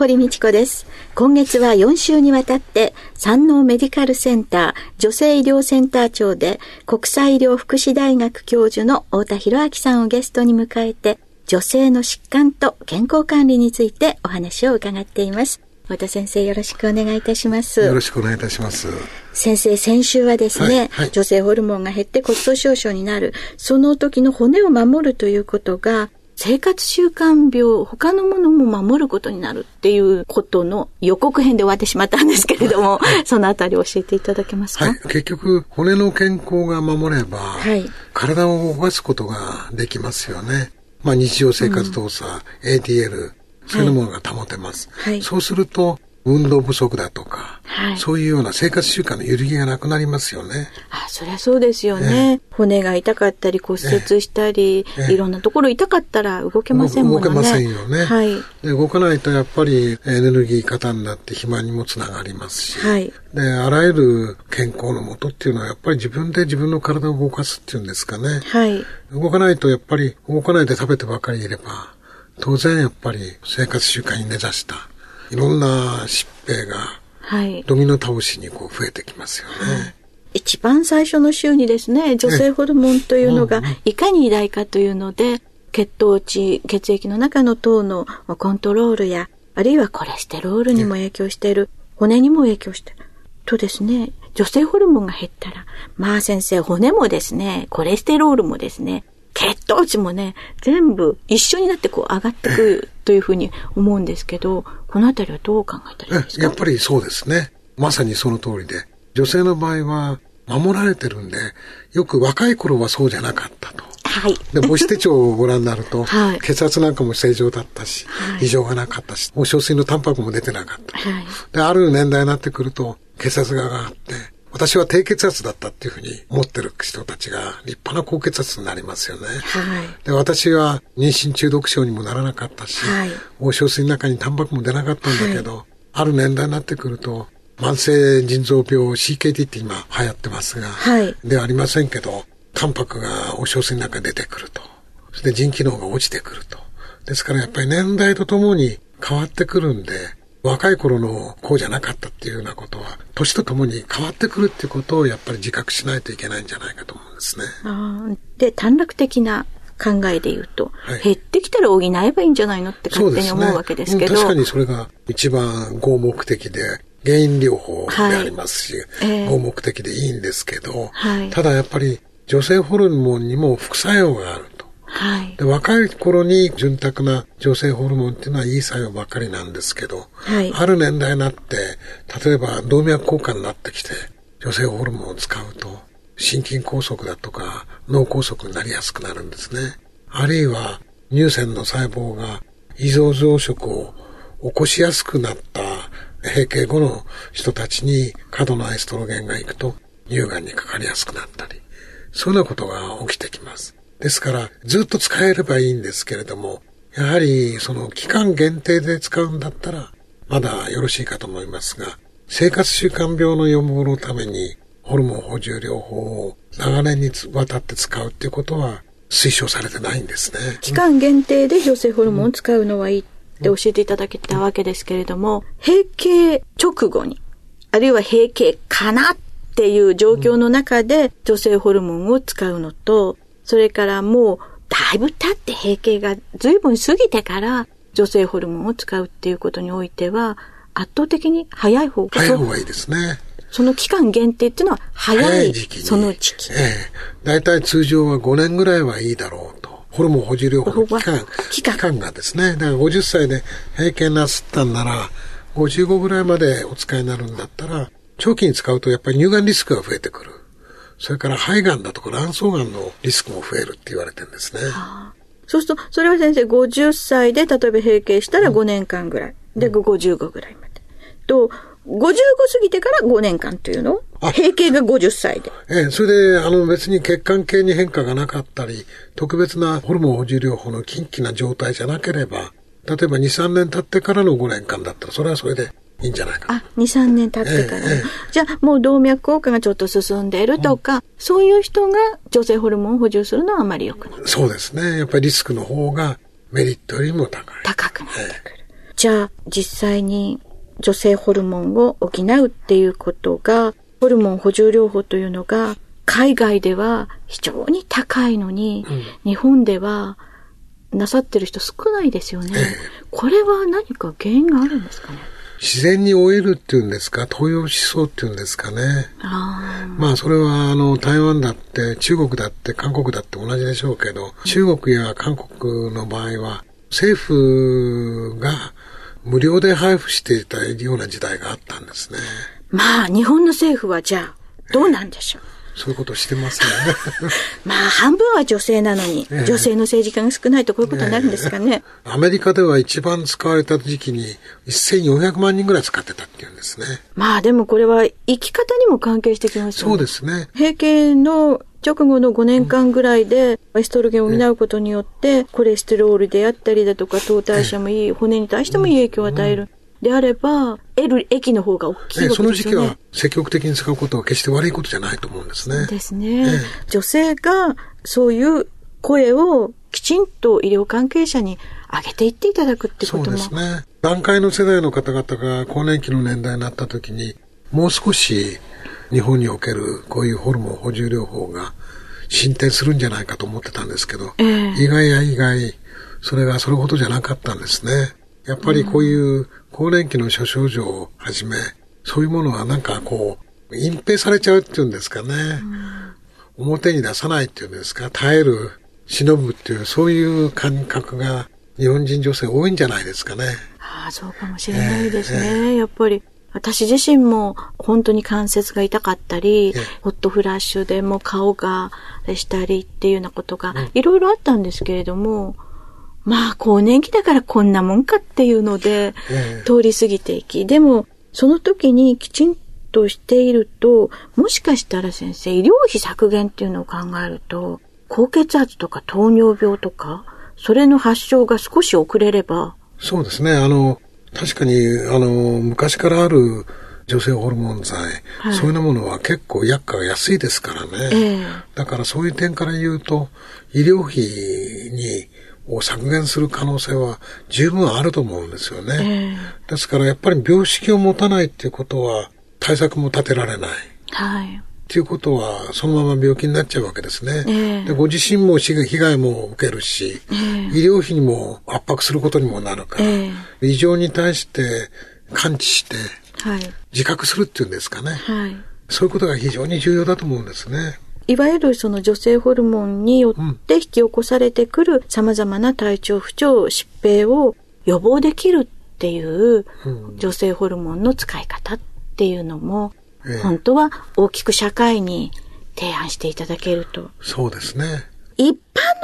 堀道子です。今月は4週にわたって山王メディカルセンター女性医療センター長で国際医療福祉大学教授の太田博明さんをゲストに迎えて女性の疾患と健康管理についてお話を伺っています。和田先生よろしくお願いいたします。よろしくお願いいたします。先生、先週はですね、はいはい、女性ホルモンが減って骨粗鬆症になる、その時の骨を守るということが、生活習慣病、他のものも守ることになるっていうことの予告編で終わってしまったんですけれども、そのあたり教えていただけますか、はい、結局、骨の健康が守れば、はい、体を動かすことができますよね。まあ日常生活動作、うん、ADL、そういうものが保てます。はい、そうすると、運動不足だとか、はい、そういうような生活習慣の揺るぎがなくなりますよね。あ、そりゃそうですよね。ね骨が痛かったり骨折したり、いろんなところ痛かったら動けませんもんね。動けませんよね。はい。で、動かないとやっぱりエネルギー過多になって肥満にもつながりますし、はい。で、あらゆる健康のもとっていうのはやっぱり自分で自分の体を動かすっていうんですかね。はい。動かないとやっぱり動かないで食べてばかりいれば、当然やっぱり生活習慣に根ざしたいろんな疾病が、はい。ドミノ倒しにこう増えてきますよね。はい一番最初の週にですね、女性ホルモンというのがいかに偉大かというので、血糖値、血液の中の糖のコントロールや、あるいはコレステロールにも影響している、骨にも影響している。とですね、女性ホルモンが減ったら、まあ先生、骨もですね、コレステロールもですね、血糖値もね、全部一緒になってこう上がってくるというふうに思うんですけど、このあたりはどう考えたらいいですか？やっぱりそうですね。まさにその通りで。女性の場合は守られてるんで、よく若い頃はそうじゃなかったと。はい。で、母子手帳をご覧になると、はい、血圧なんかも正常だったし、はい、異常がなかったし、もう小水のタンパクも出てなかった。はい。で、ある年代になってくると、血圧が上がって、私は低血圧だったっていうふうに思ってる人たちが立派な高血圧になりますよね。はい。で、私は妊娠中毒症にもならなかったし、はい。黄小水の中にタンパクも出なかったんだけど、はい、ある年代になってくると、慢性腎臓病 CKD って今流行ってますが、はい。ではありませんけど、タンパクが黄小水の中に出てくると。そして腎機能が落ちてくると。ですからやっぱり年代とともに変わってくるんで、若い頃のこうじゃなかったっていうようなことは、年とともに変わってくるっていうことをやっぱり自覚しないといけないんじゃないかと思うんですね。で、短絡的な考えで言うと、はい、減ってきたら補えばいいんじゃないのって勝手に思うわけですけど。ね、確かにそれが一番合目的で、原因療法でありますし、はいえー、合目的でいいんですけど、はい、ただやっぱり女性ホルモンにも副作用がある。はい、で若い頃に潤沢な女性ホルモンっていうのはいい作用ばかりなんですけど、はい、ある年代になって、例えば動脈硬化になってきて、女性ホルモンを使うと、心筋梗塞だとか脳梗塞になりやすくなるんですね。あるいは乳腺の細胞が異常増殖を起こしやすくなった閉経後の人たちに過度なエストロゲンがいくと乳がんにかかりやすくなったり、そういうようなことが起きてきます。ですから、ずっと使えればいいんですけれども、やはり、その期間限定で使うんだったら、まだよろしいかと思いますが、生活習慣病の予防のために、ホルモン補充療法を長年にわたって使うっていうことは推奨されてないんですね。期間限定で女性ホルモンを使うのはいいって教えていただけたわけですけれども、閉経直後に、あるいは閉経かなっていう状況の中で女性ホルモンを使うのと、それからもう、だいぶ経って閉経が随分過ぎてから女性ホルモンを使うっていうことにおいては、圧倒的に早い方が。早い方がいいですね。その期間限定っていうのは早い時期その時期。ええ。大体通常は5年ぐらいはいいだろうと。ホルモン補充療法の期間、期間期間がですね。だから50歳で閉経なすったんなら、55ぐらいまでお使いになるんだったら、長期に使うとやっぱり乳がんリスクが増えてくる。それから肺がんだとか卵巣がんのリスクも増えるって言われてるんですね。はあ、そうすると、それは先生50歳で例えば閉経したら5年間ぐらい。うん、で、55ぐらいまで。と、55過ぎてから5年間というの？閉経が50歳で。ええ、それで、あの別に血管系に変化がなかったり、特別なホルモン補充療法の近畿な状態じゃなければ、例えば2、3年経ってからの5年間だったら、それはそれでいいんじゃないか。あ、2、3年経ってから、ええ、じゃあ、もう動脈硬化がちょっと進んでいるとか、うん、そういう人が女性ホルモンを補充するのはあまり良くない。そうですね。やっぱりリスクの方がメリットよりも高い。高くなってくる。え、じゃあ、実際に女性ホルモンを補うっていうことが、ホルモン補充療法というのが、海外では非常に高いのに、うん、日本ではなさってる人少ないですよね。これは何か原因があるんですかね？自然に終えるっていうんですか、東洋思想っていうんですかね。あまあそれはあの台湾だって中国だって韓国だって同じでしょうけど、中国や韓国の場合は政府が無料で配布していたような時代があったんですね。まあ日本の政府はじゃあどうなんでしょう、そういうことしてますよね。まあ、半分は女性なのに、え女性の政治家が少ないとこういうことになるんですかね。アメリカでは一番使われた時期に1400万人ぐらい使ってたっていうんですね。まあ、でもこれは生き方にも関係してきますよね。そうですね。閉経の直後の5年間ぐらいで、エストロゲンを補うことによって、コレステロールであったりだとか、糖代謝もいい、骨に対してもいい影響を与える。であれば、得る益の方が大きいわけですよね。その時期は積極的に使うことは決して悪いことじゃないと思うんですね。ですね。女性がそういう声をきちんと医療関係者に上げていっていただくってことも。そうですね。段階の世代の方々が更年期の年代になった時に、もう少し日本におけるこういうホルモン補充療法が進展するんじゃないかと思ってたんですけど、えー、意外や意外、それがそれほどじゃなかったんですね。やっぱりこういう更年期の諸症状をはじめ、そういうものはなんかこう、隠蔽されちゃうっていうんですかね。表に出さないっていうんですか、耐える、忍ぶっていう、そういう感覚が日本人女性多いんじゃないですかね。ああ、そうかもしれないですね。えーえー、やっぱり。私自身も本当に関節が痛かったり、えー、ホットフラッシュでも顔がしたりっていうようなことがいろいろあったんですけれども、まあ、更年期だからこんなもんかっていうので、通り過ぎていき、でも、その時にきちんとしていると、もしかしたら先生、医療費削減っていうのを考えると、高血圧とか糖尿病とか、それの発症が少し遅れれば。そうですね。あの、確かに、あの、昔からある女性ホルモン剤、はい、そういうものは結構薬価が安いですからね。えー、だからそういう点から言うと、医療費にを削減する可能性は十分あると思うんですよね。えー、ですからやっぱり病識を持たないっていうことは対策も立てられない。はい。っていうことは、そのまま病気になっちゃうわけですね。えー、でご自身も被害も受けるし、えー、医療費にも圧迫することにもなるから、異常に対して感知して、はい、自覚するっていうんですかね。はい、そういうことが非常に重要だと思うんですね。いわゆるその女性ホルモンによって引き起こされてくる様々な体調不調、疾病を予防できるっていう女性ホルモンの使い方っていうのも、本当は大きく社会に提案していただけると。そうですね。一般の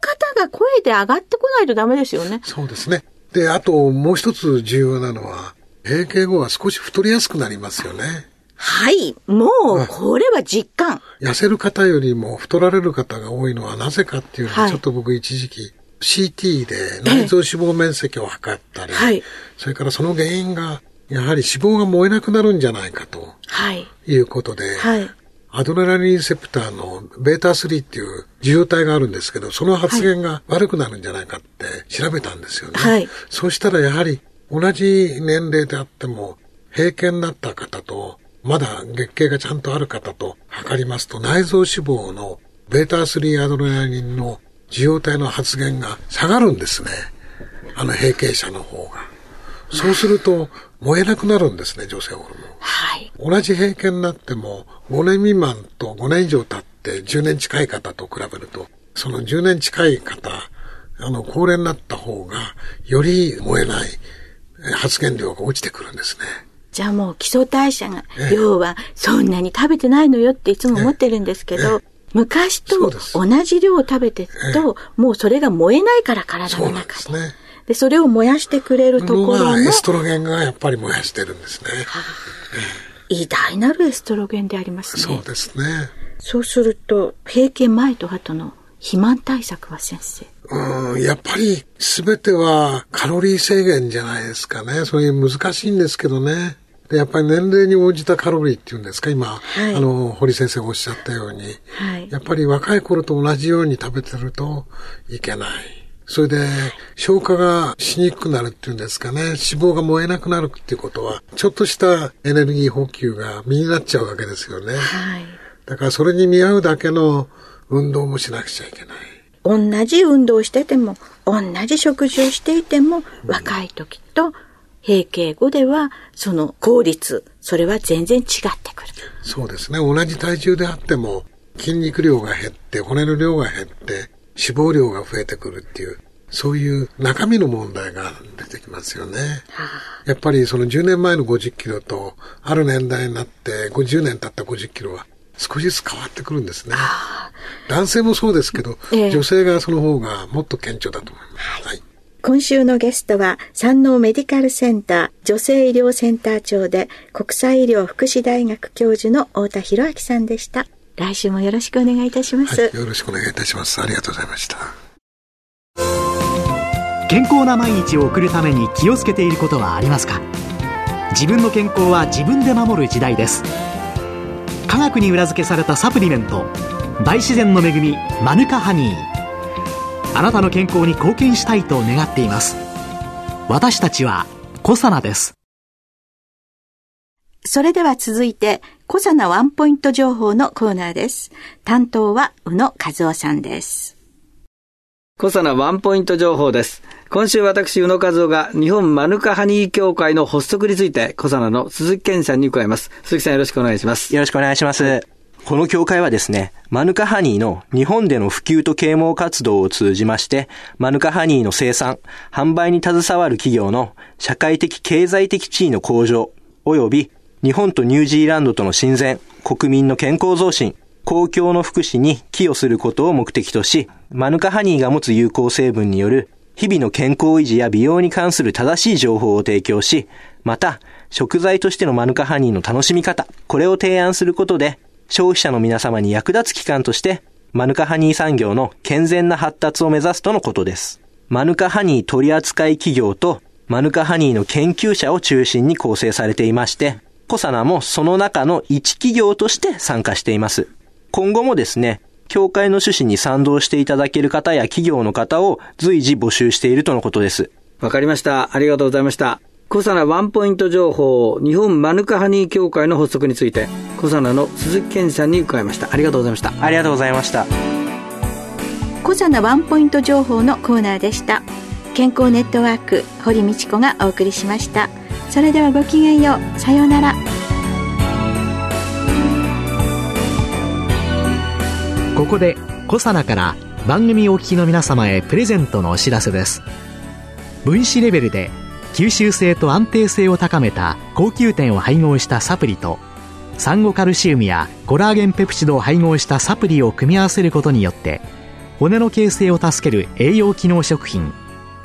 方が声で上がってこないとダメですよね。そうですね。で、あともう一つ重要なのは、閉経後は少し太りやすくなりますよね。はい。もう、これは実感。痩せる方よりも太られる方が多いのはなぜかっていうのは、ちょっと僕一時期 CT で内臓脂肪面積を測ったり、はい、それからその原因が、やはり脂肪が燃えなくなるんじゃないかと、はい、いうことで、はい、アドレナリンセプターのベータ3っていう受容体があるんですけど、その発現が悪くなるんじゃないかって調べたんですよね。はい、そうしたらやはり同じ年齢であっても、平均になった方とまだ月経がちゃんとある方と測りますと内臓脂肪のベータ3アドレナリンの受容体の発現が下がるんですね。あの閉経者の方が。そうすると燃えなくなるんですね、女性ホルモン。はい。同じ平均になっても5年未満と5年以上経って10年近い方と比べると、その10年近い方、あの、高齢になった方がより燃えない発現量が落ちてくるんですね。じゃあもう基礎代謝が、要はそんなに食べてないのよっていつも思ってるんですけど、昔と同じ量を食べてると、もうそれが燃えないから体の中で。で、それを燃やしてくれるところの。エストロゲンがやっぱり燃やしてるんですね。はあ偉大なるエストロゲンでありますね。そうですね。そうすると、閉経前と後の肥満対策は先生。うん、やっぱり全てはカロリー制限じゃないですかね。そういう難しいんですけどね。で、やっぱり年齢に応じたカロリーっていうんですか、今、はい、あの、堀先生がおっしゃったように、はい、やっぱり若い頃と同じように食べてるといけない。それで、消化がしにくくなるっていうんですかね、脂肪が燃えなくなるっていうことは、ちょっとしたエネルギー補給が身になっちゃうわけですよね。はい。だからそれに見合うだけの運動もしなくちゃいけない。同じ運動をしてても、同じ食事をしていても、若い時と閉経後では、その効率、それは全然違ってくる。そうですね。同じ体重であっても、筋肉量が減って、骨の量が減って、脂肪量が増えてくるっていう、そういう中身の問題が出てきますよね。やっぱりその10年前の50キロと、ある年代になって50年経った50キロは少しずつ変わってくるんですね。男性もそうですけど、えー、女性がその方がもっと顕著だと思います。はい今週のゲストは山王メディカルセンター女性医療センター長で国際医療福祉大学教授の太田博明さんでした。来週もよろしくお願いいたします、はい、よろしくお願いいたします。ありがとうございました。健康な毎日を送るために気をつけていることはありますか？自分の健康は自分で守る時代です科学に裏付けされたサプリメント大自然の恵みマヌカハニーあなたの健康に貢献したいと願っています私たちはコサナですそれでは続いて小さなワンポイント情報のコーナーです。担当は宇野和夫さんです。小さなワンポイント情報です。今週私、宇野和夫が日本マヌカハニー協会の発足について、小さなの鈴木健さんに伺います。鈴木さんよろしくお願いします。よろしくお願いします。この協会はですね、マヌカハニーの日本での普及と啓蒙活動を通じまして、マヌカハニーの生産、販売に携わる企業の社会的経済的地位の向上、及び日本とニュージーランドとの親善、国民の健康増進、公共の福祉に寄与することを目的とし、マヌカハニーが持つ有効成分による日々の健康維持や美容に関する正しい情報を提供し、また、食材としてのマヌカハニーの楽しみ方、これを提案することで、消費者の皆様に役立つ機関として、マヌカハニー産業の健全な発達を目指すとのことです。マヌカハニー取扱企業とマヌカハニーの研究者を中心に構成されていまして、コサナもその中の一企業として参加しています。今後もですね、協会の趣旨に賛同していただける方や企業の方を随時募集しているとのことです。わかりました。ありがとうございました。コサナワンポイント情報、日本マヌカハニー協会の発足について、コサナの鈴木健二さんに伺いました。ありがとうございました。ありがとうございました。コサナワンポイント情報のコーナーでした。健康ネットワーク、堀道子がお送りしました。それではごきげんようさようならここでコサナから番組お聞きの皆様へプレゼントのお知らせです分子レベルで吸収性と安定性を高めた高級点を配合したサプリとサンゴカルシウムやコラーゲンペプチドを配合したサプリを組み合わせることによって骨の形成を助ける栄養機能食品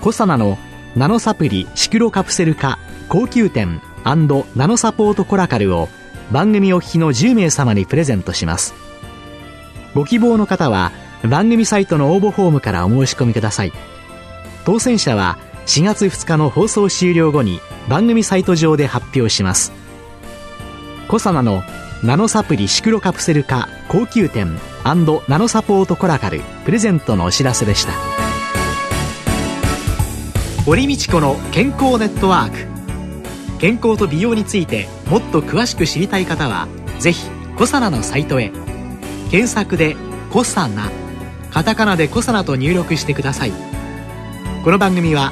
コサナのナノサプリシクロカプセル化高級店ナノサポートコラカルを番組お聞きの10名様にプレゼントします。ご希望の方は番組サイトの応募フォームからお申し込みください。当選者は4月2日の放送終了後に番組サイト上で発表します。コサナのナノサプリシクロカプセル化高級店ナノサポートコラカルプレゼントのお知らせでした。堀道子の健康ネットワーク。健康と美容についてもっと詳しく知りたい方はぜひコサナのサイトへ。検索で「コサナ」カタカナで「コサナ」と入力してください。この番組は